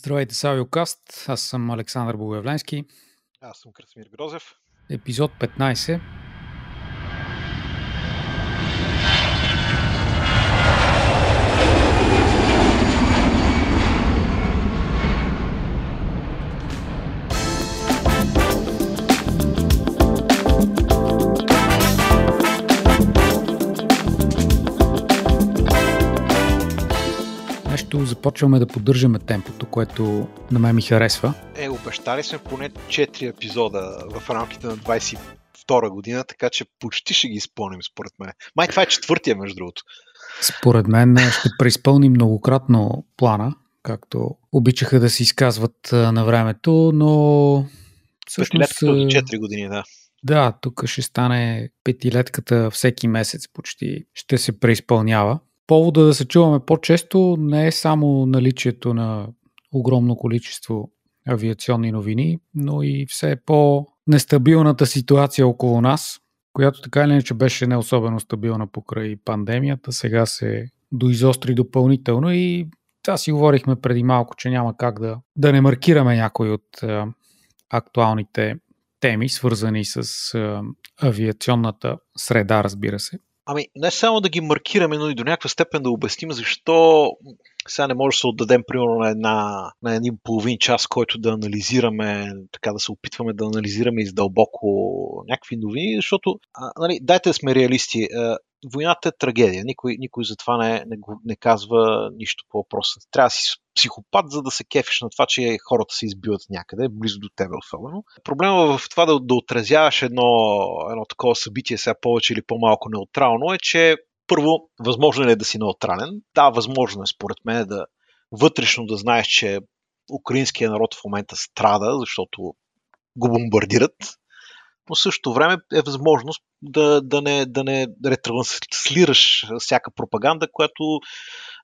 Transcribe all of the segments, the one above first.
Здравейте с Авиокаст, аз съм Александър Богоявленски. Аз съм Красимир Грозев. Епизод 15. Нещо започваме да поддържаме темпото, което на мен ми харесва. Е, обещали сме поне 4 епизода в рамките на 22 година, така че почти ще ги изпълним според мен. Май това е четвъртия, между другото. Според мен ще преизпълним многократно плана, както обичаха да се изказват на времето, но всъщност... до 4 години, да. Да, тук ще стане петилетката всеки месец почти ще се преизпълнява. Повода да се чуваме по-често не е само наличието на огромно количество авиационни новини, но и все по-нестабилната ситуация около нас, която така или иначе беше не особено стабилна покрай пандемията, сега се доизостри допълнително и това си говорихме преди малко, че няма как да, да не маркираме някои от а, актуалните теми, свързани с а, авиационната среда, разбира се. Ами, не само да ги маркираме, но и до някаква степен да обясним защо сега не може да се отдадем примерно на, една, на един половин час, който да анализираме, така да се опитваме да анализираме издълбоко някакви новини, защото, а, нали, дайте да сме реалисти. А, войната е трагедия. Никой, никой за това не, не, не казва нищо по въпроса. Трябва да си психопат, за да се кефиш на това, че хората се избиват някъде, близо до тебе особено. Проблема в това да, да отразяваш едно, едно такова събитие, сега повече или по-малко неутрално, е, че първо, възможно ли е да си неутрален? Да, възможно е според мен да вътрешно да знаеш, че украинският народ в момента страда, защото го бомбардират, но същото време е възможност да, да, не, да не ретранслираш всяка пропаганда, която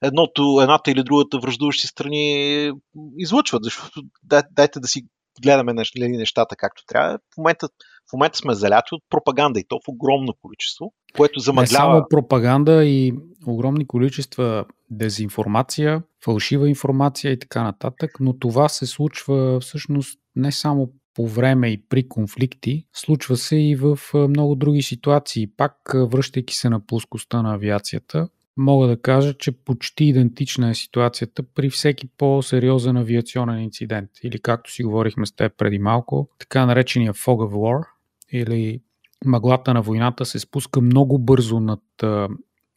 едното, едната или другата връждуващи страни излъчват, защото дайте да си гледаме нещата както трябва. В момента, в момента сме заляти от пропаганда и то в огромно количество, което замъглява... Не само пропаганда и огромни количества дезинформация, фалшива информация и така нататък, но това се случва всъщност не само по време и при конфликти, случва се и в много други ситуации. Пак връщайки се на плоскостта на авиацията, мога да кажа, че почти идентична е ситуацията при всеки по-сериозен авиационен инцидент. Или както си говорихме с теб преди малко, така наречения fog of war, или мъглата на войната се спуска много бързо над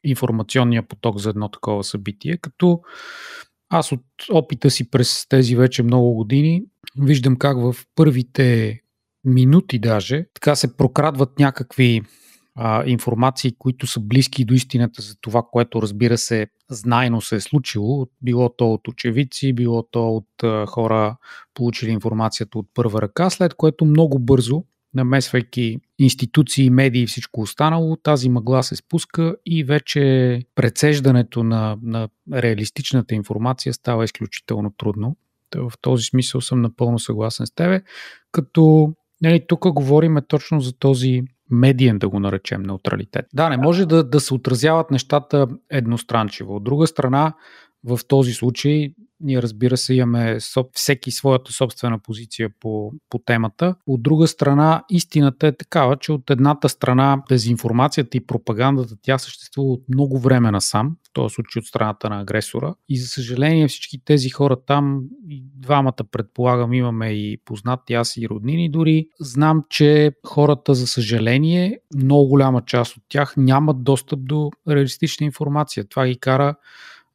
информационния поток за едно такова събитие, като аз от опита си през тези вече много години виждам как в първите минути даже така се прокрадват някакви а, информации, които са близки до истината за това, което разбира се знайно се е случило, било то от очевидци, било то от а, хора получили информацията от първа ръка, след което много бързо намесвайки институции, медии и всичко останало, тази мъгла се спуска и вече прецеждането на, на реалистичната информация става изключително трудно. В този смисъл съм напълно съгласен с тебе, като нали, тук говорим точно за този медиен, да го наречем, неутралитет. Да, не може да, да се отразяват нещата едностранчиво. От друга страна, в този случай ние разбира се имаме всеки своята собствена позиция по, по темата. От друга страна, истината е такава, че от едната страна дезинформацията и пропагандата тя съществува от много време насам, в този случай от страната на агресора. И за съжаление всички тези хора там, двамата предполагам имаме и познати, аз и роднини дори, знам, че хората за съжаление, много голяма част от тях нямат достъп до реалистична информация. Това ги кара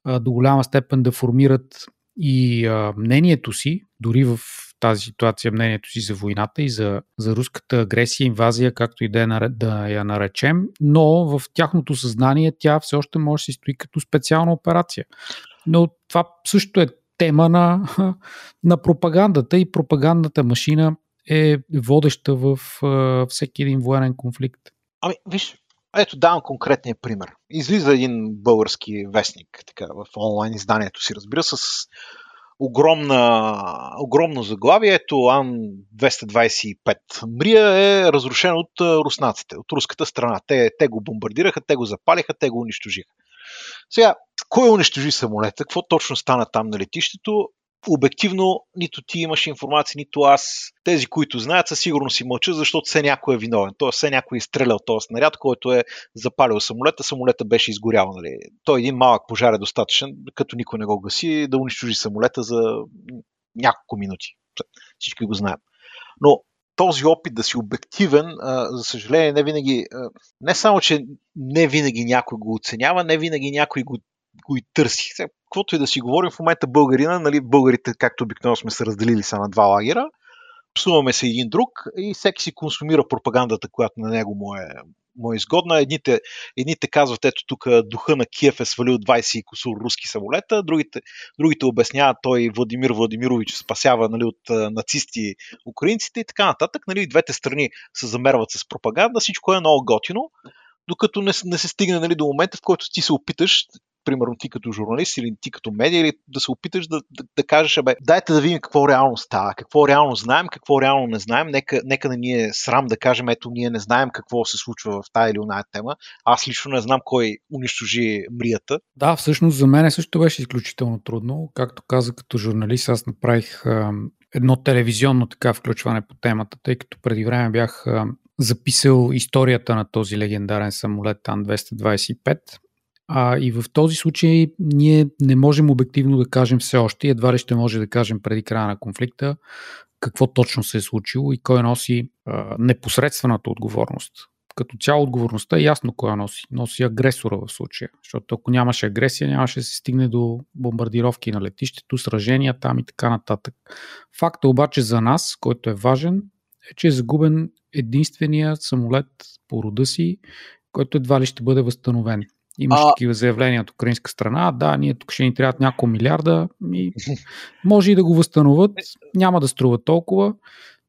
до голяма степен да формират и а, мнението си, дори в тази ситуация мнението си за войната и за, за руската агресия, инвазия, както и да я, да я наречем, но в тяхното съзнание тя все още може да се стои като специална операция. Но това също е тема на, на пропагандата и пропагандната машина е водеща в а, всеки един военен конфликт. Ами, виж, ето давам конкретния пример. Излиза един български вестник така, в онлайн изданието си, разбира с огромна, огромно заглавие. Ето Ан-225 Мрия е разрушен от руснаците, от руската страна. Те, те го бомбардираха, те го запалиха, те го унищожиха. Сега, кой унищожи самолета? Какво точно стана там на летището? Обективно нито ти имаш информация, нито аз. Тези, които знаят, със сигурност си мълчат, защото все някой е виновен. Тоест, все някой е стрелял този снаряд, който е запалил самолета. Самолета беше изгорял. Нали. Той един малък пожар е достатъчен, като никой не го гаси, да унищожи самолета за няколко минути. Всички го знаем. Но този опит да си обективен, за съжаление, не винаги, не само, че не винаги някой го оценява, не винаги някой го, го и търси. Каквото и да си говорим, в момента българина, нали, българите, както обикновено сме се разделили са на два лагера, псуваме се един друг и всеки си консумира пропагандата, която на него му е, му е изгодна. Едните, едните казват, ето тук духа на Киев е свалил 20 и косур руски самолета, другите, другите обясняват, той Владимир Владимирович спасява нали, от нацисти украинците и така нататък. Нали, двете страни се замерват с пропаганда, всичко е много готино, докато не, не се стигне нали, до момента, в който ти се опиташ примерно ти като журналист или ти като медия, или да се опиташ да, да, да кажеш, бе, дайте да видим какво реално става, какво реално знаем, какво реално не знаем, нека, нека да ни е срам да кажем, ето ние не знаем какво се случва в тази или оная тема. Аз лично не знам кой унищожи мрията. Да, всъщност за мен също беше изключително трудно. Както каза като журналист, аз направих едно телевизионно така включване по темата, тъй като преди време бях записал историята на този легендарен самолет Ан-225 а, и в този случай ние не можем обективно да кажем все още, едва ли ще може да кажем преди края на конфликта, какво точно се е случило и кой носи а, непосредствената отговорност. Като цяло отговорността е ясно кой носи. Носи агресора в случая. Защото ако нямаше агресия, нямаше да се стигне до бомбардировки на летището, сражения там и така нататък. Факта обаче за нас, който е важен, е, че е загубен единствения самолет по рода си, който едва ли ще бъде възстановен. Имаше а... такива заявления от украинска страна. Да, ние тук ще ни трябват няколко милиарда. И може и да го възстановят. Няма да струва толкова.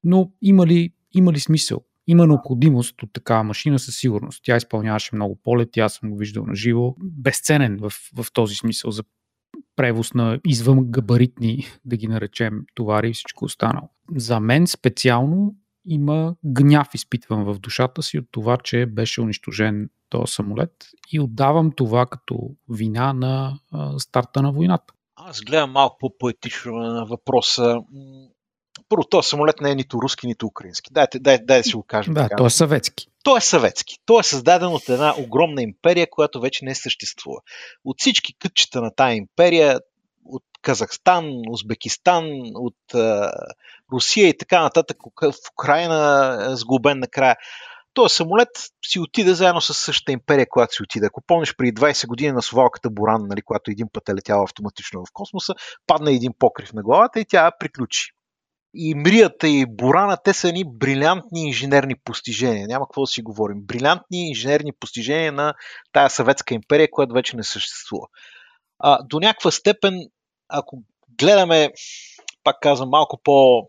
Но има ли, има ли смисъл? Има необходимост от такава машина със сигурност. Тя изпълняваше много полети, аз съм го виждал на живо. Безценен в, в този смисъл за превоз на извън габаритни, да ги наречем, товари и всичко останало. За мен специално има гняв изпитвам в душата си от това, че беше унищожен този самолет и отдавам това като вина на а, старта на войната. Аз гледам малко по-поетично на въпроса. Първо, този самолет не е нито руски, нито украински. Дайте, дай, да си го кажем. Да, така. той е съветски. Той е съветски. Той е създаден от една огромна империя, която вече не съществува. От всички кътчета на тая империя, от Казахстан, Узбекистан, от uh, Русия и така нататък, в Украина сглобен накрая. Този самолет си отиде заедно с същата империя, която си отиде. Ако помниш, преди 20 години на совалката Буран, нали, която един път е летяла автоматично в космоса, падна един покрив на главата и тя приключи. И Мрията и Бурана, те са едни брилянтни инженерни постижения. Няма какво да си говорим. Брилянтни инженерни постижения на тая съветска империя, която вече не съществува. А, до някаква степен, ако гледаме, пак казвам, малко по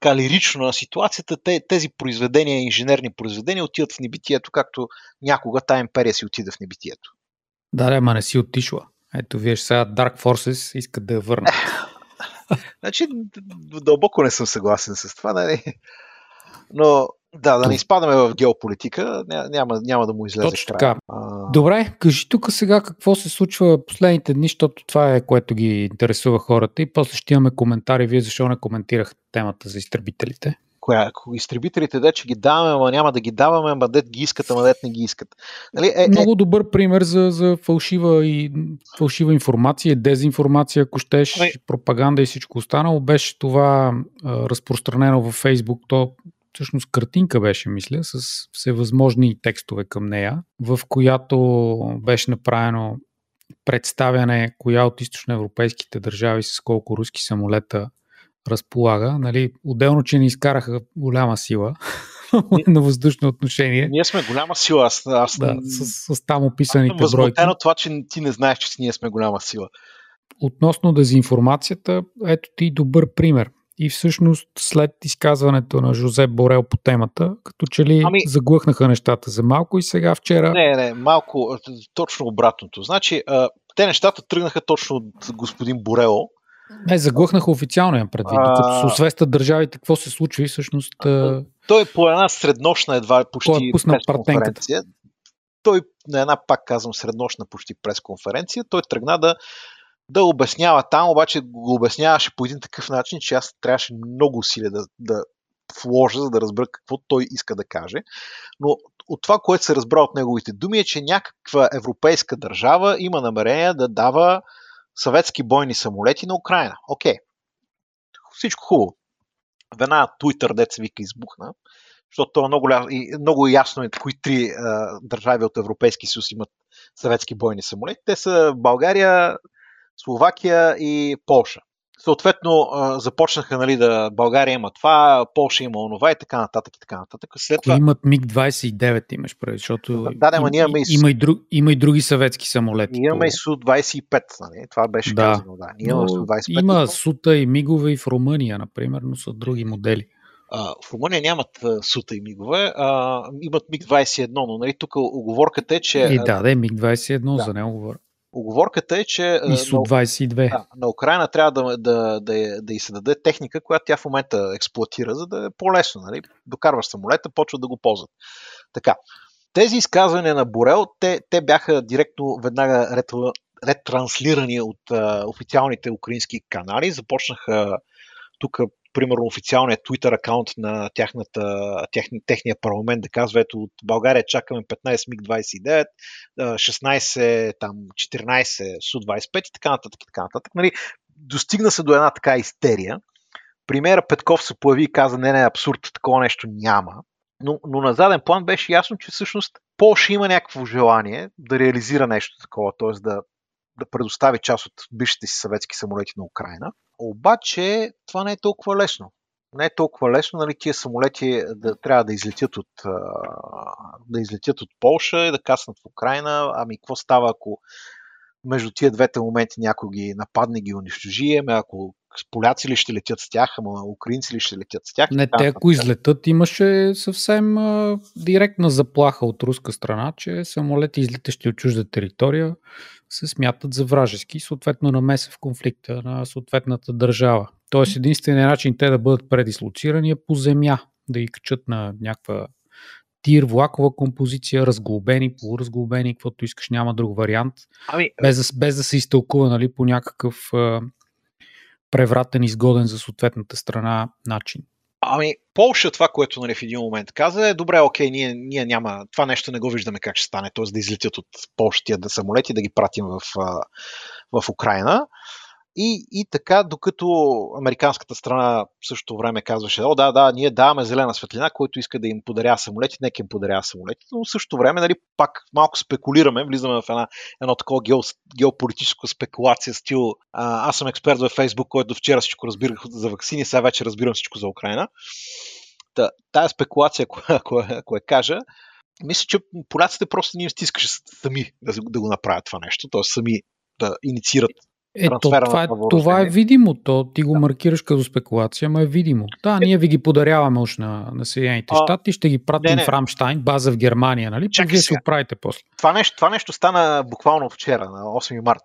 така лирично на ситуацията, те, тези произведения, инженерни произведения отиват в небитието, както някога тая империя си отида в небитието. Да, да, ма не си отишла. Ето, виж сега Dark Forces искат да я върнат. значи, дълбоко не съм съгласен с това, нали? Но да, да не изпадаме в геополитика, няма, няма да му излезе Точно край. така. А... Добре, кажи тук сега какво се случва последните дни, защото това е което ги интересува хората и после ще имаме коментари. Вие защо не коментирахте темата за изтребителите? коя, изтребителите, де, че ги даваме, ама няма да ги даваме, ама дет ги искат, ама дет не ги искат. Нали, е, е... Много добър пример за, за фалшива, и, фалшива информация, дезинформация, ако щеш, ами... пропаганда и всичко останало. Беше това а, разпространено във Фейсбук. То всъщност картинка беше, мисля, с всевъзможни текстове към нея, в която беше направено представяне коя от източноевропейските държави с колко руски самолета разполага. Нали, отделно, че ни изкараха голяма сила на въздушно отношение. Ние сме голяма сила. Аз, аз да, с, с там описаните аз бройки. това, че ти не знаеш, че ние сме голяма сила. Относно дезинформацията, ето ти добър пример. И всъщност след изказването на Жозеп Борел по темата, като че ли ами... заглъхнаха нещата за малко и сега вчера... Не, не, малко, точно обратното. Значи, те нещата тръгнаха точно от господин Борел. Не, заглъхнаха официално я предвид, докато се освестят държавите какво се случва и всъщност... Той е по една среднощна едва почти е пресконференция. Той на една, пак казвам, среднощна почти пресконференция, той тръгна да да обяснява там, обаче го обясняваше по един такъв начин, че аз трябваше много усилия да, да вложа, за да разбера какво той иска да каже. Но от това, което се разбра от неговите думи е, че някаква европейска държава има намерение да дава съветски бойни самолети на Украина. Окей. Okay. Всичко хубаво. Веднага Twitter, деца вика, избухна, защото е много, много ясно е кои три а, държави от Европейски съюз имат съветски бойни самолети. Те са България, Словакия и Полша. Съответно, започнаха нали, да България има това, Полша има онова и така нататък и така нататък. След това... Имат МиГ-29, имаш преди, защото да, да, имаме и... има, и друг, има и други съветски самолети. Имаме и Су-25, нали? това беше да. казано. Да. Ние имаме Су-25. Има Сута и Мигове и в Румъния, например, но са други модели. А, в Румъния нямат а, Сута и Мигове, а, имат МиГ-21, но нали, тук оговорката е, че... И да, да, е МиГ-21, да. за него говоря. Оговорката е, че и Су-22. На, на Украина трябва да, да, да, да й се даде техника, която тя в момента експлуатира, за да е по-лесно. Нали? Докарваш самолета, почва да го ползват. Така. Тези изказвания на Борел, те, те бяха директно веднага ретро, ретранслирани от а, официалните украински канали. Започнаха тук примерно официалният Twitter акаунт на тяхната, техни, техния парламент да казва, ето от България чакаме 15 МиГ-29, 16, там 14 Су-25 и така нататък. И така нататък. Нали, достигна се до една така истерия. Примера Петков се появи и каза, не, не, абсурд, такова нещо няма. Но, но на заден план беше ясно, че всъщност Польша има някакво желание да реализира нещо такова, т.е. да, да предостави част от бившите си съветски самолети на Украина. Обаче това не е толкова лесно. Не е толкова лесно, нали, тия самолети да, трябва да излетят от, да излетят от Полша и да каснат в Украина. Ами какво става, ако между тия двете моменти някой ги нападне, ги унищожи, ами ако поляци ли ще летят с тях, ама украинци ли ще летят с тях. Не, те ако излетат, имаше съвсем а, директна заплаха от руска страна, че самолети излитащи от чужда територия се смятат за вражески, съответно намеса в конфликта на съответната държава. Тоест единственият начин те да бъдат предислоцирани е по земя, да ги качат на някаква тир, влакова композиция, разглобени, полуразглобени, каквото искаш, няма друг вариант. Ами... Без, да, без да се изтълкува нали, по някакъв превратен, изгоден за съответната страна начин. Ами, Полша, това, което нали, в един момент каза, е добре, окей, ние, ние няма, това нещо не го виждаме как ще стане, т.е. да излетят от Полша тия самолети, да ги пратим в, в Украина. И, и така, докато американската страна в същото време казваше, о да, да, ние даваме зелена светлина, който иска да им подаря самолети, нека им подаря самолети, но в същото време, нали, пак малко спекулираме, влизаме в една, едно такова гео, геополитическо спекулация, стил, а, аз съм експерт във Фейсбук, който вчера всичко разбирах за вакцини, сега вече разбирам всичко за Украина. Та, тая спекулация, ако, ако, ако я кажа, мисля, че поляците просто не им стискаше сами да, да го направят това нещо, т.е. сами да инициират ето, това, е, това е видимо. То, ти го да. маркираш като спекулация, но е видимо. Да, ние ви ги подаряваме уж на, на Съединените щати, ще ги пратим не, не. в Рамштайн, база в Германия, нали? Чакай вие си оправите после. Това нещо, това нещо стана буквално вчера, на 8 март,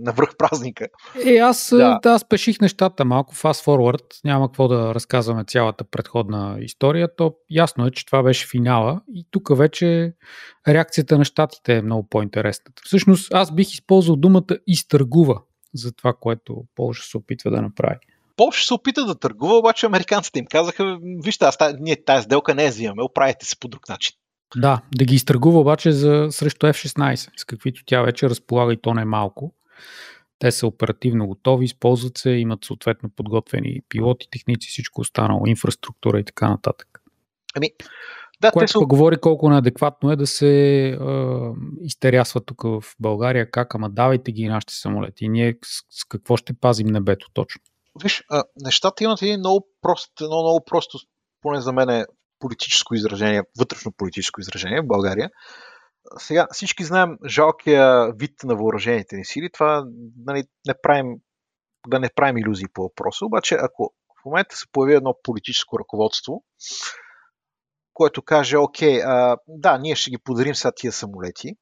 на връх празника. Е, аз, да. да, аз пеших нещата малко, fast forward, няма какво да разказваме цялата предходна история, то ясно е, че това беше финала и тук вече реакцията на щатите е много по-интересната. Всъщност аз бих използвал думата изтъргува за това, което Польша се опитва да направи. Польша се опита да търгува, обаче американците им казаха, вижте, аз, ние тази сделка не я взимаме, оправите се по друг начин. Да, да ги изтъргува обаче за, срещу F-16, с каквито тя вече разполага и то не малко. Те са оперативно готови, използват се, имат съответно подготвени пилоти, техници, всичко останало, инфраструктура и така нататък. Ами, да, което са... говори колко неадекватно е да се а, изтерясва тук в България, как, ама давайте ги нашите самолети. И ние с, с какво ще пазим небето точно? Виж, а, нещата имат един много прост, едно много просто, поне за мен е политическо изражение, вътрешно политическо изражение в България. Сега всички знаем жалкия вид на въоръжените ни сили. Това нали, не правим, да не правим иллюзии по въпроса. Обаче, ако в момента се появи едно политическо ръководство, който каже, окей, а, да, ние ще ги подарим сега тия самолети.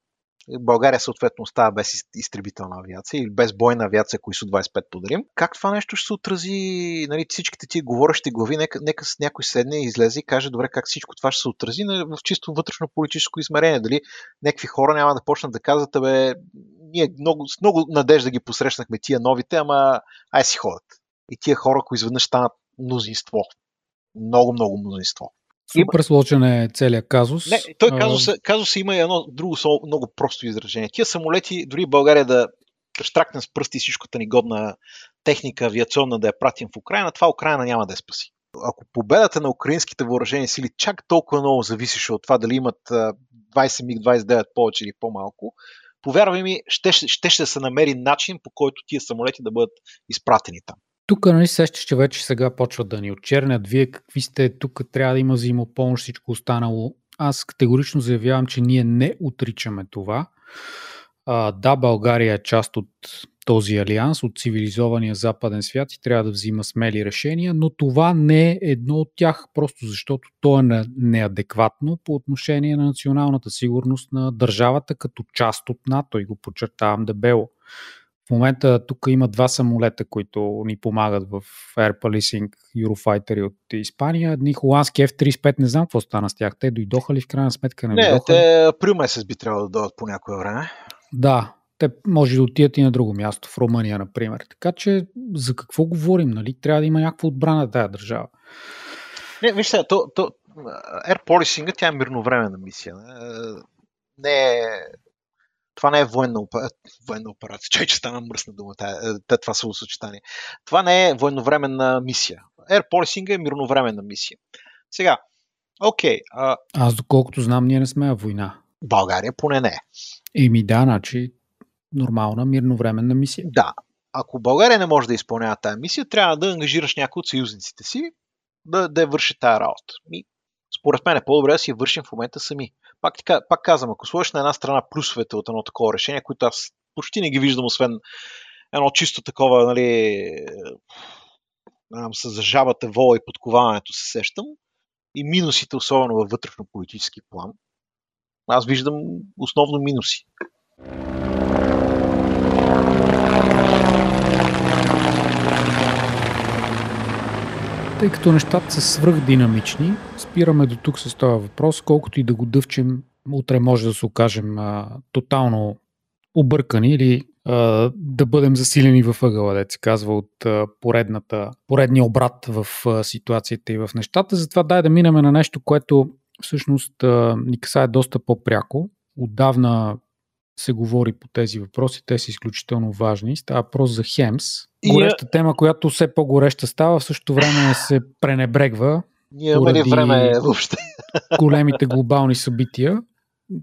България съответно остава без изтребителна авиация или без бойна авиация, кои са 25 подарим. Как това нещо ще се отрази нали, всичките ти говорещи глави? Нека, нека с някой седне и излезе и каже, добре, как всичко това ще се отрази в чисто вътрешно политическо измерение. Дали някакви хора няма да почнат да казват, бе, ние много, с много надежда ги посрещнахме тия новите, ама ай си ходят. И тия хора, ако изведнъж станат мнозинство. Много, много мнозинство. Супер сложен е целият казус. Не, той казус, казус има и едно друго много просто изражение. Тия самолети, дори България да штракне с пръсти всичката ни годна техника авиационна да я пратим в Украина, това Украина няма да я спаси. Ако победата на украинските въоръжени сили чак толкова много зависеше от това дали имат 20 МиГ-29 повече или по-малко, повярвай ми, ще, ще, ще се намери начин по който тия самолети да бъдат изпратени там. Тук нали сещаш, че вече сега почват да ни отчернят. Вие какви сте, тук трябва да има взаимопомощ, всичко останало. Аз категорично заявявам, че ние не отричаме това. А, да, България е част от този алианс, от цивилизования западен свят и трябва да взима смели решения, но това не е едно от тях, просто защото то е неадекватно по отношение на националната сигурност на държавата като част от НАТО и го подчертавам дебело. Момента тук има два самолета, които ни помагат в Air Policing Eurofighter от Испания. Едни холандски F-35, не знам какво стана с тях. Те дойдоха ли в крайна сметка? Не, не дойдоха? те април месец би трябвало да дойдат по някое време. Да, те може да отидат и на друго място, в Румъния, например. Така че за какво говорим? Нали? Трябва да има някаква отбрана тази държава. Не, вижте, то, то, Air Policing, тя е мирновременна мисия. Не е това не е военна, военна операция. Чай, че стана мръсна дума, те, това съчетание. Това не е военновременна мисия. Air Policing е мирновременна мисия. Сега, окей. А... Аз доколкото знам, ние не сме война. България поне не е. Еми да, значи нормална мирновременна мисия. Да. Ако България не може да изпълнява тази мисия, трябва да ангажираш някой от съюзниците си да, да върши тази работа. И, според мен е по-добре да си я вършим в момента сами. Пак, пак казвам, ако сложиш на една страна плюсовете от едно такова решение, които аз почти не ги виждам, освен едно чисто такова, нали, с зажабата вола и подковаването се сещам, и минусите, особено във вътрешно-политически план, аз виждам основно минуси. Тъй като нещата са свръхдинамични, спираме до тук с този въпрос, колкото и да го дъвчем, утре може да се окажем а, тотално объркани или а, да бъдем засилени в ъгъла, да се казва, от а, поредната, поредния обрат в а, ситуацията и в нещата. Затова дай да минем на нещо, което всъщност а, ни касае доста по-пряко. Отдавна се говори по тези въпроси, те са изключително важни. Става въпрос за Хемс. Гореща тема, която все по-гореща става, в същото време се пренебрегва. Ние имаме време въобще. Големите глобални събития.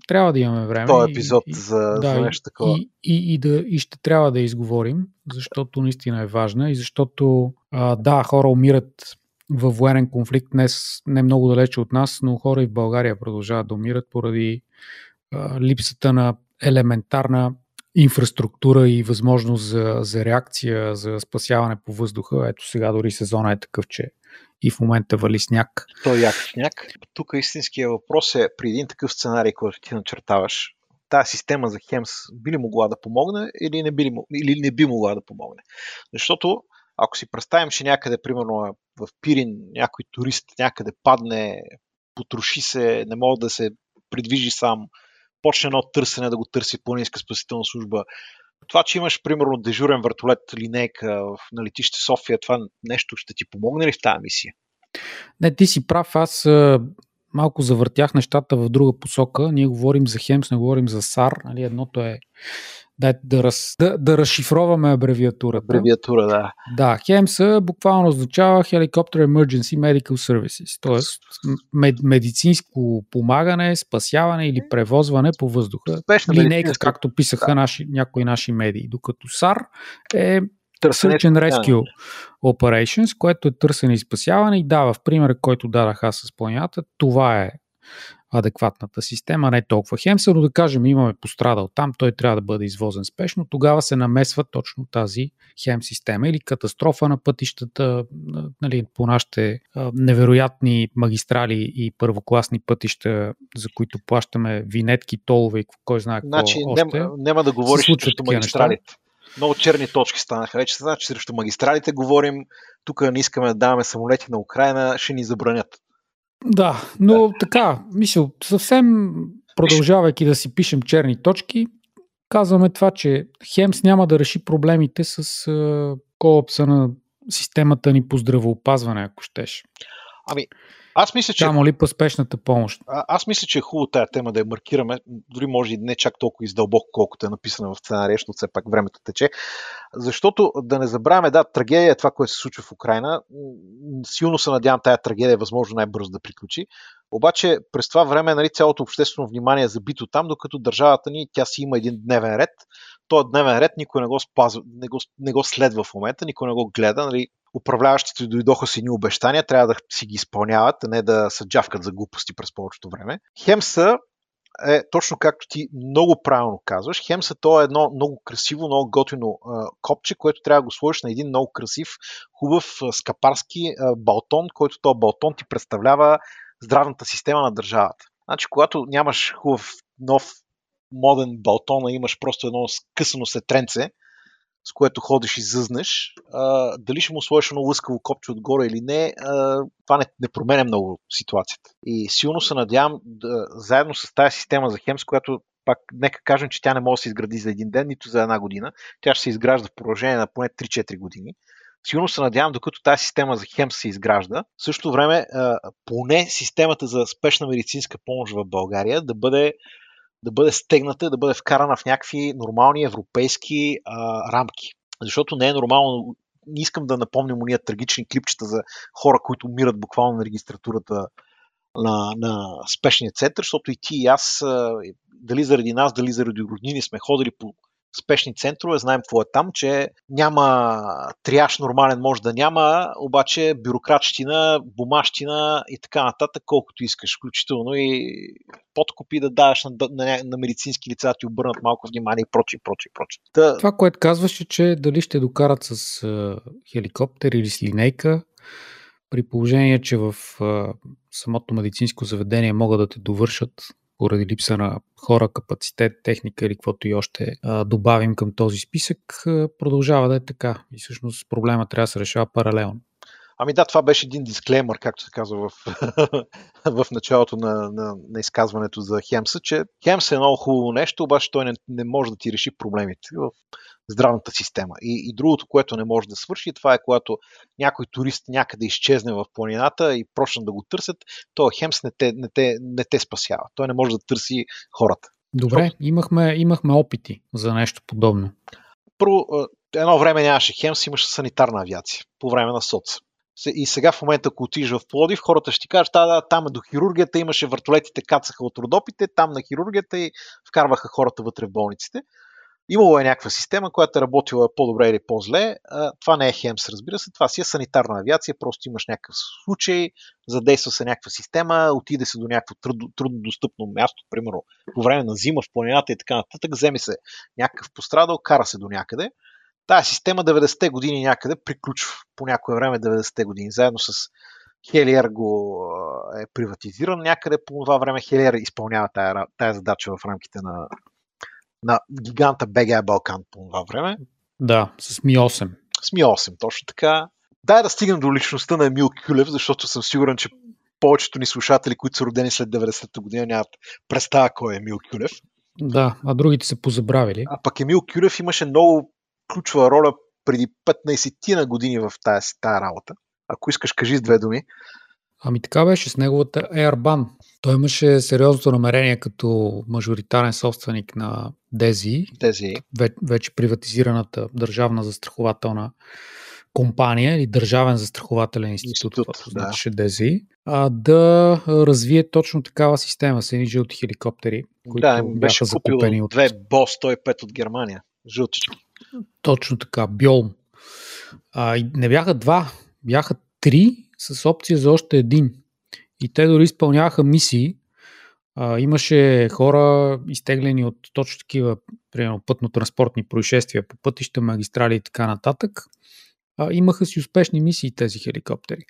Трябва да имаме време. Този епизод и, за, да, за нещо такова. И, и, и, да, и ще трябва да изговорим, защото наистина е важна и защото а, да, хора умират във военен конфликт днес не много далече от нас, но хора и в България продължават да умират поради а, липсата на елементарна инфраструктура и възможност за, за реакция, за спасяване по въздуха. Ето сега дори сезона е такъв, че и в момента вали сняг. Той е як сняг. Тук истинския въпрос е при един такъв сценарий, който ти начертаваш, тази система за Хемс би ли могла да помогне или не би, ли, или не би могла да помогне. Защото ако си представим, че някъде, примерно в Пирин, някой турист някъде падне, потроши се, не може да се придвижи сам, почне едно търсене да го търси планинска спасителна служба. Това, че имаш, примерно, дежурен въртолет линейка на летище София, това нещо ще ти помогне ли в тази мисия? Не, ти си прав. Аз малко завъртях нещата в друга посока. Ние говорим за Хемс, не говорим за САР. Нали? Едното е да, да, раз, да, да разшифроваме абревиатурата. Абревиатура, да. Да, HEMS буквално означава Helicopter Emergency Medical Services, т.е. Мед, медицинско помагане, спасяване или превозване по въздуха. Спешна Линейка, както писаха да. наши, някои наши медии. Докато SAR е Търсене, Search and Rescue Operations, което е търсене и спасяване. И да, в примера, който дадах аз с планета, това е адекватната система, не толкова Хемса, но да кажем имаме пострадал там, той трябва да бъде извозен спешно, тогава се намесва точно тази хем система или катастрофа на пътищата нали, по нашите невероятни магистрали и първокласни пътища, за които плащаме винетки, толове и кой знае какво значи, още. Няма, няма да говориш срещу магистралите. Неща. Много черни точки станаха. Вече се значи срещу магистралите говорим. Тук не искаме да даваме самолети на Украина, ще ни забранят. Да, но така, мисъл, съвсем продължавайки да си пишем черни точки, казваме това, че Хемс няма да реши проблемите с колапса на системата ни по здравеопазване, ако щеш. Ами, аз мисля, че. Само ли по спешната помощ? А, аз мисля, че е хубаво тая тема да я маркираме, дори може и не чак толкова издълбоко, колкото е написана в сценария, защото все пак времето тече. Защото да не забравяме, да, трагедия е това, което се случва в Украина. Силно се надявам тая трагедия е възможно най-бързо да приключи. Обаче през това време нали, цялото обществено внимание е забито там, докато държавата ни, тя си има един дневен ред. Този дневен ред никой не го спазва, не го, не го следва в момента, никой не го гледа. Нали, управляващите дойдоха с едни обещания, трябва да си ги изпълняват, а не да се джавкат за глупости през повечето време. Хемса е точно както ти много правилно казваш. Хемса то е едно много красиво, много готино а, копче, което трябва да го сложиш на един много красив, хубав скапарски а, балтон, който то балтон ти представлява здравната система на държавата. Значи, когато нямаш хубав нов моден балтон, а имаш просто едно скъсано сетренце, с което ходиш и зъзнеш, а, дали ще му сложиш едно лъскаво копче отгоре или не, а, това не, не променя много ситуацията. И силно се надявам, да, заедно с тази система за Хемс, която пак нека кажем, че тя не може да се изгради за един ден, нито за една година. Тя ще се изгражда в продължение на поне 3-4 години. Сигурно се надявам, докато тази система за Хемс се изгражда, в същото време поне системата за спешна медицинска помощ в България да бъде да бъде стегната, да бъде вкарана в някакви нормални европейски а, рамки. Защото не е нормално. Не искам да напомням уния трагични клипчета за хора, които умират буквално на регистратурата на, на спешния център, защото и ти и аз, дали заради нас, дали заради роднини сме ходили по спешни центрове, знаем какво е там, че няма триаж нормален може да няма, обаче бюрократщина, бумащина и така нататък, колкото искаш, включително и подкопи да даваш на, на, на медицински лица, ти обърнат малко внимание и прочи, прочи, прочи. Та... Това, което казваш е, че дали ще докарат с uh, хеликоптер или с линейка, при положение, че в uh, самото медицинско заведение могат да те довършат поради липса на хора, капацитет, техника или каквото и още добавим към този списък, продължава да е така. И всъщност проблема трябва да се решава паралелно. Ами да, това беше един дисклеймър, както се казва в, в началото на, на, на изказването за Хемса, че Хемс е много хубаво нещо, обаче той не, не може да ти реши проблемите в здравната система. И, и другото, което не може да свърши, това е когато някой турист някъде изчезне в планината и прочнат да го търсят, то Хемс не те, не, те, не те спасява. Той не може да търси хората. Добре, имахме, имахме опити за нещо подобно. Първо, едно време нямаше Хемс, имаше санитарна авиация по време на СОЦ. И сега в момента, ако отидеш в Плодив, хората ще ти кажат, да, да, там е до хирургията, имаше въртолетите, кацаха от родопите, там на хирургията и вкарваха хората вътре в болниците. Имало е някаква система, която е работила по-добре или по-зле. Това не е Хемс, разбира се. Това си е санитарна авиация. Просто имаш някакъв случай, задейства се някаква система, отиде се до някакво трудно достъпно място, примерно по време на зима в планината и така нататък, вземе се някакъв пострадал, кара се до някъде. Тая система 90-те години някъде приключва по някое време 90-те години, заедно с Хелиер го е приватизиран някъде по това време. Хелиер изпълнява тая, тая задача в рамките на, на гиганта БГА Балкан по това време. Да, с Ми-8. С Ми-8, точно така. Дай да стигнем до личността на Емил Кюлев, защото съм сигурен, че повечето ни слушатели, които са родени след 90-та година, нямат представа кой е Емил Кюлев. Да, а другите са позабравили. А пък Емил Кюлев имаше много ключова роля преди 15 на години в тази, тази работа. Ако искаш, кажи с две думи. Ами така беше с неговата Airban. Той имаше сериозното намерение като мажоритарен собственик на Дези, Дези. вече приватизираната държавна застрахователна компания или държавен застрахователен институт, институт да. Дези, а, да развие точно такава система с едни жълти хеликоптери, които да, бяха закупени от... две БОС 105 от Германия, жълтички. Точно така, Бьолм. А, не бяха два, бяха три с опция за още един. И те дори изпълняваха мисии. А, имаше хора изтеглени от точно такива, примерно, пътно-транспортни происшествия по пътища, магистрали и така нататък. А, имаха си успешни мисии тези хеликоптери.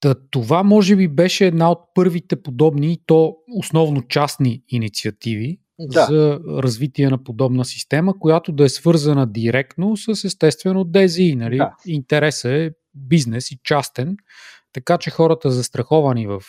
Та, това може би беше една от първите подобни, то основно частни инициативи да. за развитие на подобна система, която да е свързана директно с естествено DZI. Нали? Да. Интересът е бизнес и частен, така че хората застраховани в,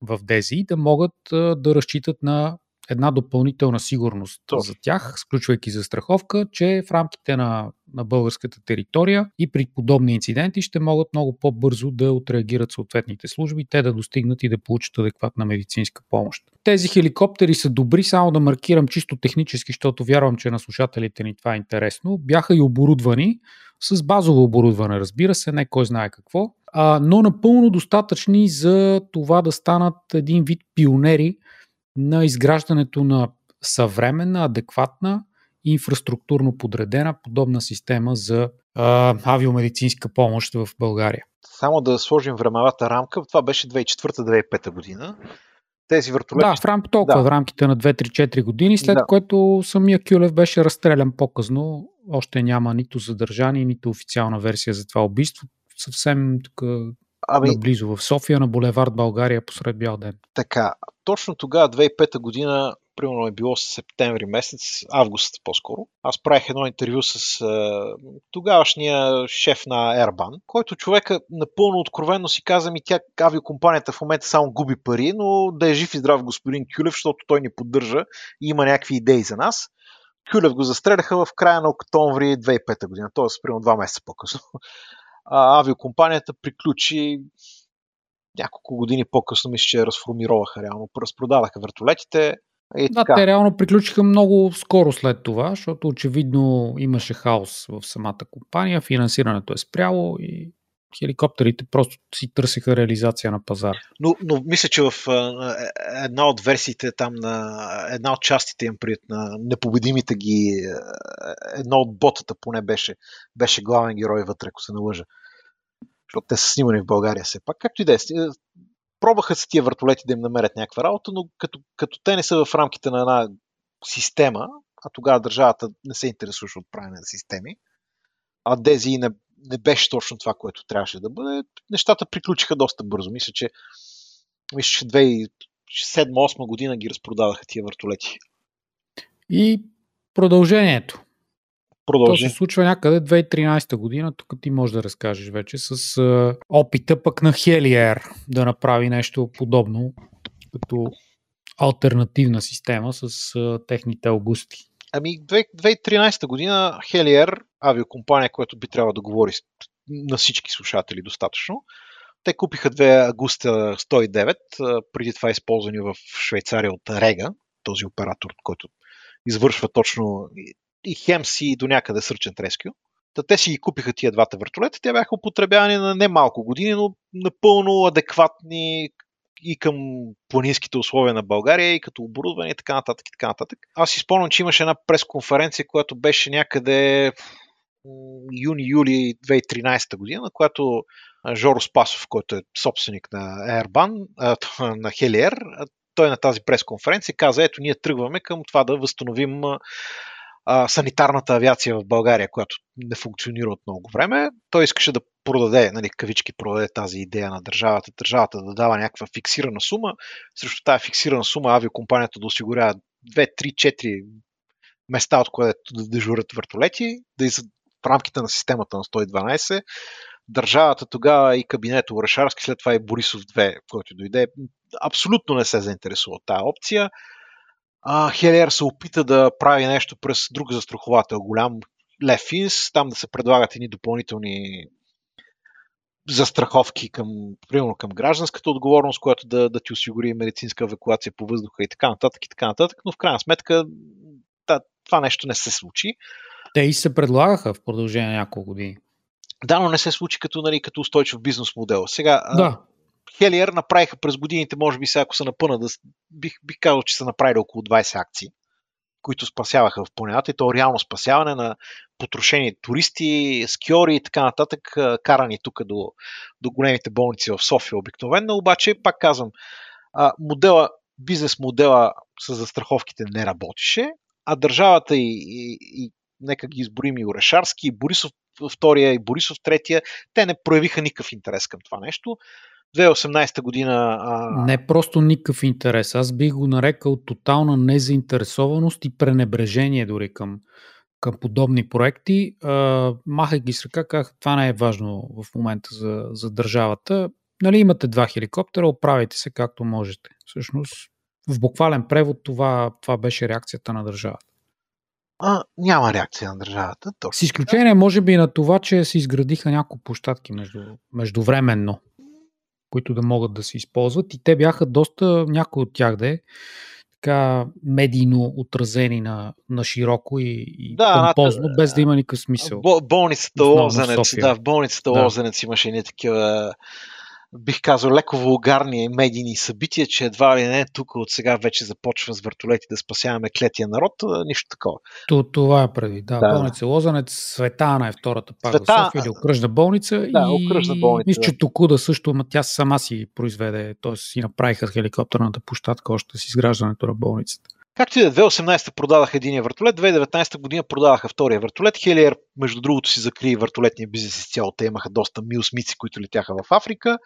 в DZI да могат да разчитат на една допълнителна сигурност То. за тях, сключвайки застраховка, че в рамките на, на българската територия и при подобни инциденти ще могат много по-бързо да отреагират съответните служби, те да достигнат и да получат адекватна медицинска помощ. Тези хеликоптери са добри, само да маркирам чисто технически, защото вярвам, че на слушателите ни това е интересно. Бяха и оборудвани с базово оборудване, разбира се, не кой знае какво, а, но напълно достатъчни за това да станат един вид пионери на изграждането на съвременна, адекватна инфраструктурно подредена подобна система за а, авиомедицинска помощ в България. Само да сложим времевата рамка, това беше 2004-2005 година. Тези вертолети... Да, в рам, толкова, да. в рамките на 2-3-4 години, след да. което самия Кюлев беше разстрелян по-късно. Още няма нито задържани, нито официална версия за това убийство. Съвсем тук ами, наблизо в София на булевард България посред бял ден. Така, точно тогава, 2005 година, примерно е било септември месец, август по-скоро. Аз правих едно интервю с а, тогавашния шеф на Airban, който човека напълно откровенно си каза ми тя авиокомпанията в момента само губи пари, но да е жив и здрав господин Кюлев, защото той ни поддържа и има някакви идеи за нас. Кюлев го застреляха в края на октомври 2005 година, т.е. примерно два месеца по-късно. А, авиокомпанията приключи няколко години по-късно мисля, че разформироваха реално. Разпродадаха вертолетите. И да, така. те реално приключиха много скоро след това, защото очевидно имаше хаос в самата компания, финансирането е спряло и хеликоптерите просто си търсиха реализация на пазара. Но, но мисля, че в е, една от версиите там на една от частите им прият на непобедимите ги е, едно от ботата поне беше, беше главен герой вътре, ако се налъжа защото те са снимани в България все пак. Както и да е. Пробваха се тия въртолети да им намерят някаква работа, но като, като те не са в рамките на една система, а тогава държавата не се интересуваше от правене на системи, а Дези не, не беше точно това, което трябваше да бъде, нещата приключиха доста бързо. Мисля, че мисля, че 2007-2008 година ги разпродадаха тия въртолети. И продължението. Продължи. То се случва някъде 2013 година, тук ти можеш да разкажеш вече, с а, опита пък на Helier да направи нещо подобно, като альтернативна система с а, техните аугусти. Ами 2013 година Helier, авиокомпания, която би трябвало да говори на всички слушатели достатъчно, те купиха две Агуста 109, преди това използвани в Швейцария от Рега, този оператор, който извършва точно и хем си до някъде and Rescue. Та те си ги купиха тия двата вертолета. Те бяха употребявани на немалко години, но напълно адекватни и към планинските условия на България, и като оборудване и така нататък. И така нататък. Аз си спомням, че имаше една пресконференция, която беше някъде юни-юли 2013 година, на която Жоро Спасов, който е собственик на Airban, на Helier, той на тази пресконференция каза, ето ние тръгваме към това да възстановим а, санитарната авиация в България, която не функционира от много време. Той искаше да продаде, нали, кавички продаде тази идея на държавата, държавата да дава някаква фиксирана сума, срещу тази фиксирана сума авиокомпанията да осигурява 2, 3, 4 места, от което да дежурят вертолети, да из... в рамките на системата на 112. Държавата тогава и кабинето Орешарски, след това и Борисов 2, който дойде, абсолютно не се заинтересува от тази опция а, Хелиер се опита да прави нещо през друг застраховател, голям Лефинс, там да се предлагат едни допълнителни застраховки към, примерно към гражданската отговорност, която да, да ти осигури медицинска евакуация по въздуха и така нататък и така нататък, но в крайна сметка да, това нещо не се случи. Те и се предлагаха в продължение на няколко години. Да, но не се случи като, нали, като устойчив бизнес модел. Сега, да. Хелиер направиха през годините, може би сега ако са напъна, да, бих, бих казал, че са направили около 20 акции, които спасяваха в планината и то реално спасяване на потрошени туристи, скиори и така нататък, карани тук до, до големите болници в София обикновено, обаче, пак казвам, модела, бизнес модела с застраховките не работеше, а държавата и, и, и нека ги изборим и Орешарски, и Борисов втория, и Борисов третия, те не проявиха никакъв интерес към това нещо. 2018 година. А... Не просто никакъв интерес. Аз бих го нарекал тотална незаинтересованост и пренебрежение дори към, към подобни проекти. А, ги с ръка, как това не е важно в момента за, за държавата. Нали, имате два хеликоптера, оправите се както можете. Всъщност, в буквален превод това, това беше реакцията на държавата. А, няма реакция на държавата. Точно. С изключение, може би, на това, че се изградиха няколко площадки между, междувременно, които да могат да се използват и те бяха доста, някои от тях да е, така медийно отразени на, на широко и, и да, помпозно, без да има никакъв смисъл. болницата Лозенец, да, в болницата да. Лозенец имаше не такива бих казал, леко вулгарни медийни събития, че едва ли не тук от сега вече започва с въртолети да спасяваме клетия народ, нищо такова. То, това е преди, да. да. Болница Лозанец, Светана е втората пак Света... в София, или окръжна болница. Да, и... окръжна болница. Мисля, че Токуда също, тя сама си произведе, т.е. си направиха хеликоптерната площадка още с изграждането на болницата. Както и да 2018 продаваха единия вертолет, 2019 година продаваха втория вертолет. Хелиер, между другото, си закри вертолетния бизнес изцяло. Те имаха доста милсмици, които летяха в Африка.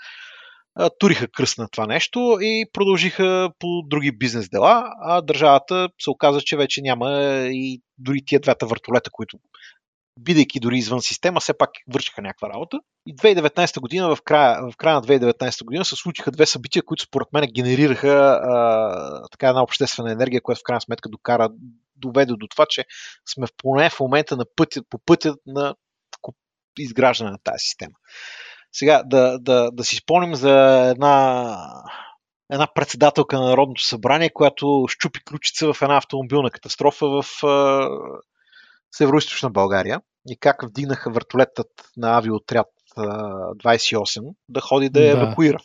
Туриха кръст на това нещо и продължиха по други бизнес дела, а държавата се оказа, че вече няма и дори тия двата вертолета, които бидейки дори извън система, все пак вършиха някаква работа. И 2019 година, в края, в края на 2019 година се случиха две събития, които според мен генерираха а, така една обществена енергия, която в крайна сметка докара, доведе до това, че сме в, поне в момента на пътя, по пътя на изграждане на тази система. Сега да, да, да си спомним за една, една председателка на Народното събрание, която щупи ключица в една автомобилна катастрофа в Северо-Источна България и как вдигнаха въртолетът на авиоотряд 28 да ходи да да. евакуира.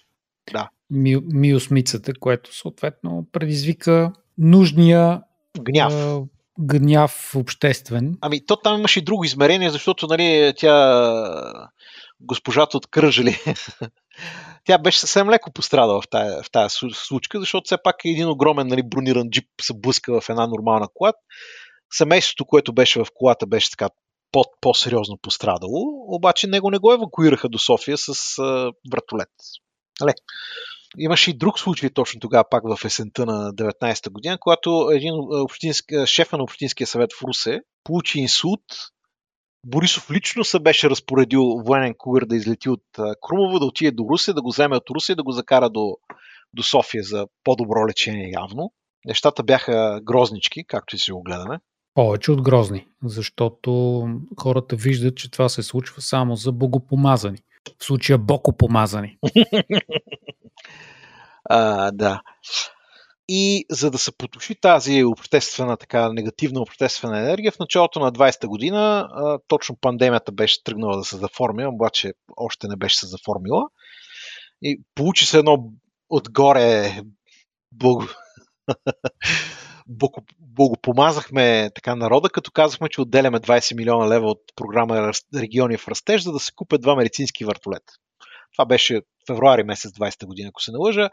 Да. Ми, миосмицата, което съответно предизвика нужния гняв. Е, гняв обществен. Ами, то там имаше и друго измерение, защото нали, тя госпожата от Кръжели, тя беше съвсем леко пострадала в тази, в тази случка, защото все пак един огромен нали, брониран джип се блъска в една нормална кола семейството, което беше в колата, беше така по- по-сериозно пострадало, обаче него не го евакуираха до София с а, вратолет. Але. Имаше и друг случай точно тогава, пак в есента на 19-та година, когато един общински, шефа на Общинския съвет в Русе получи инсулт. Борисов лично се беше разпоредил военен кугър да излети от Крумово, да отиде до Русе, да го вземе от Русе и да го закара до, до София за по-добро лечение явно. Нещата бяха грознички, както и си го гледаме. Повече от грозни, защото хората виждат, че това се случва само за богопомазани. В случая бокопомазани. а, да. И за да се потуши тази обществена, така негативна обществена енергия, в началото на 20-та година а, точно пандемията беше тръгнала да се заформи, обаче още не беше се заформила. И получи се едно отгоре благо... благопомазахме така народа, като казахме, че отделяме 20 милиона лева от програма Региони в растеж, за да се купят два медицински въртолета. Това беше февруари месец 20 година, ако се налъжа.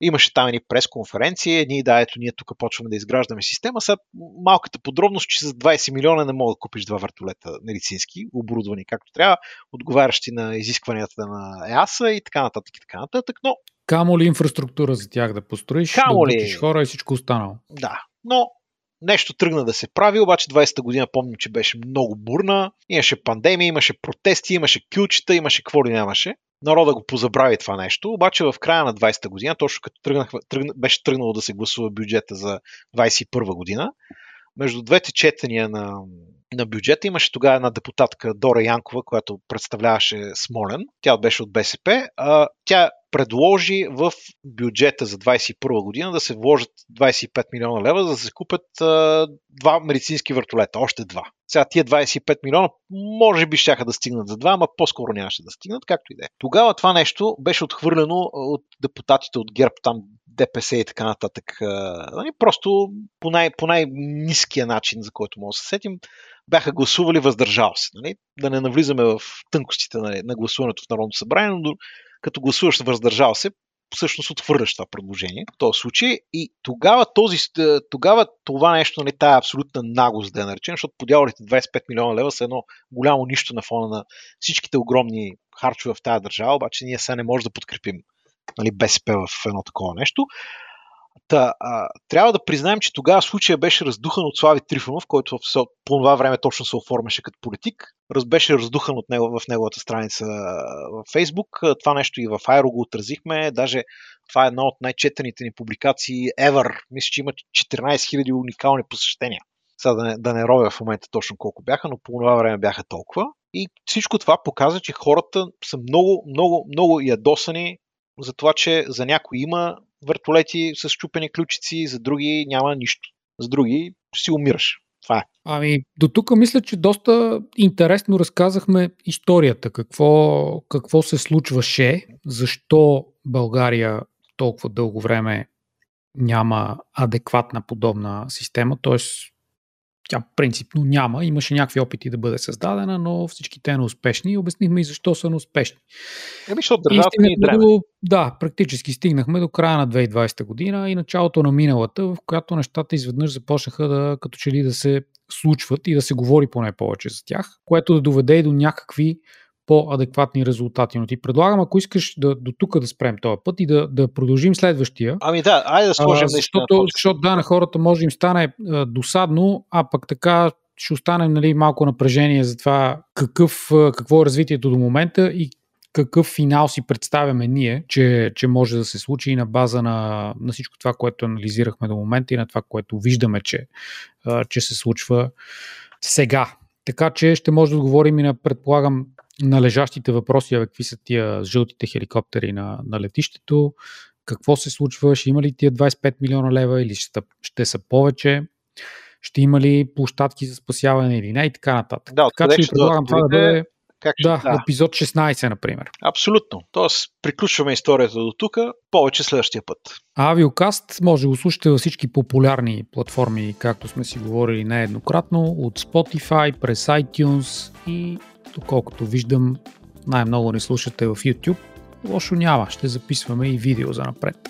Имаше там едни пресконференции, ние да, ето ние тук почваме да изграждаме система. Сега малката подробност, че за 20 милиона не мога да купиш два въртолета медицински, оборудвани както трябва, отговарящи на изискванията на ЕАСА и така нататък и така нататък, но Камо ли инфраструктура за тях да построиш, Камо да хора и всичко останало. Да, но нещо тръгна да се прави, обаче 20-та година помня, че беше много бурна. Имаше пандемия, имаше протести, имаше кючета, имаше какво ли нямаше. Народа го позабрави това нещо, обаче в края на 20-та година, точно като тръгнах, тръгна, беше тръгнало да се гласува бюджета за 21 година, между двете четения на, на бюджета имаше тогава една депутатка Дора Янкова, която представляваше Смолен. Тя беше от БСП. А, тя предложи в бюджета за 2021 година да се вложат 25 милиона лева, за да се купят а, два медицински вертолета, още два. Сега тия 25 милиона може би ще да стигнат за два, ама по-скоро нямаше да стигнат, както и да е. Тогава това нещо беше отхвърлено от депутатите от ГЕРБ, там ДПС и така нататък. Нали, просто по, най- по най-низкия начин, за който може да се сетим, бяха гласували въздържал се. Нали? Да не навлизаме в тънкостите на, на гласуването в Народното събрание, но гласуваш въздържал се, всъщност отхвърляш това предложение в този случай и тогава, този, тогава това нещо, нали, тая абсолютна нагост да я наречем, защото подялите 25 милиона лева са едно голямо нищо на фона на всичките огромни харчове в тази държава, обаче ние сега не можем да подкрепим нали, БСП в едно такова нещо. Та, а, трябва да признаем, че тогава случая беше раздухан от Слави Трифонов, който в, по това време точно се оформяше като политик. Раз, беше раздухан от него, в неговата страница в Фейсбук. Това нещо и в Айро го отразихме. Даже Това е една от най-четените ни публикации ever. Мисля, че има 14 000 уникални посещения. Сега да не, да не робя в момента точно колко бяха, но по това време бяха толкова. И всичко това показва, че хората са много, много, много ядосани за това, че за някои има въртолети с чупени ключици, за други няма нищо. За други си умираш. Това е. Ами, до тук мисля, че доста интересно разказахме историята. Какво, какво се случваше, защо България толкова дълго време няма адекватна подобна система, т.е. тя принципно няма. Имаше някакви опити да бъде създадена, но всички те неуспешни и обяснихме и защо са неуспешни. Еми, защото държавата ни е до, Да, практически стигнахме до края на 2020 година и началото на миналата, в която нещата изведнъж започнаха да, като че ли да се случват и да се говори поне повече за тях, което да доведе и до някакви по-адекватни резултати. Но ти предлагам, ако искаш да, до тук да спрем този път и да, да продължим следващия. Ами да, айде да сложим а, защото, защото да, на хората може да им стане а, досадно, а пък така ще остане нали, малко напрежение за това какъв, какво е развитието до момента и какъв финал си представяме ние, че, че може да се случи и на база на, на всичко това, което анализирахме до момента и на това, което виждаме, че, че се случва сега. Така че ще може да отговорим и на, предполагам, на лежащите въпроси, а какви са тия жълтите хеликоптери на, на летището, какво се случва, ще има ли тия 25 милиона лева или ще, ще са повече, ще има ли площадки за спасяване или не и така нататък. Да, така че предлагам това да бъде как да, да, епизод 16, например. Абсолютно. Тоест, приключваме историята до тук, повече следващия път. Авиокаст може да го слушате във всички популярни платформи, както сме си говорили нееднократно, от Spotify, през iTunes и Доколкото виждам, най-много ни слушате в YouTube. Лошо няма, ще записваме и видео за напред.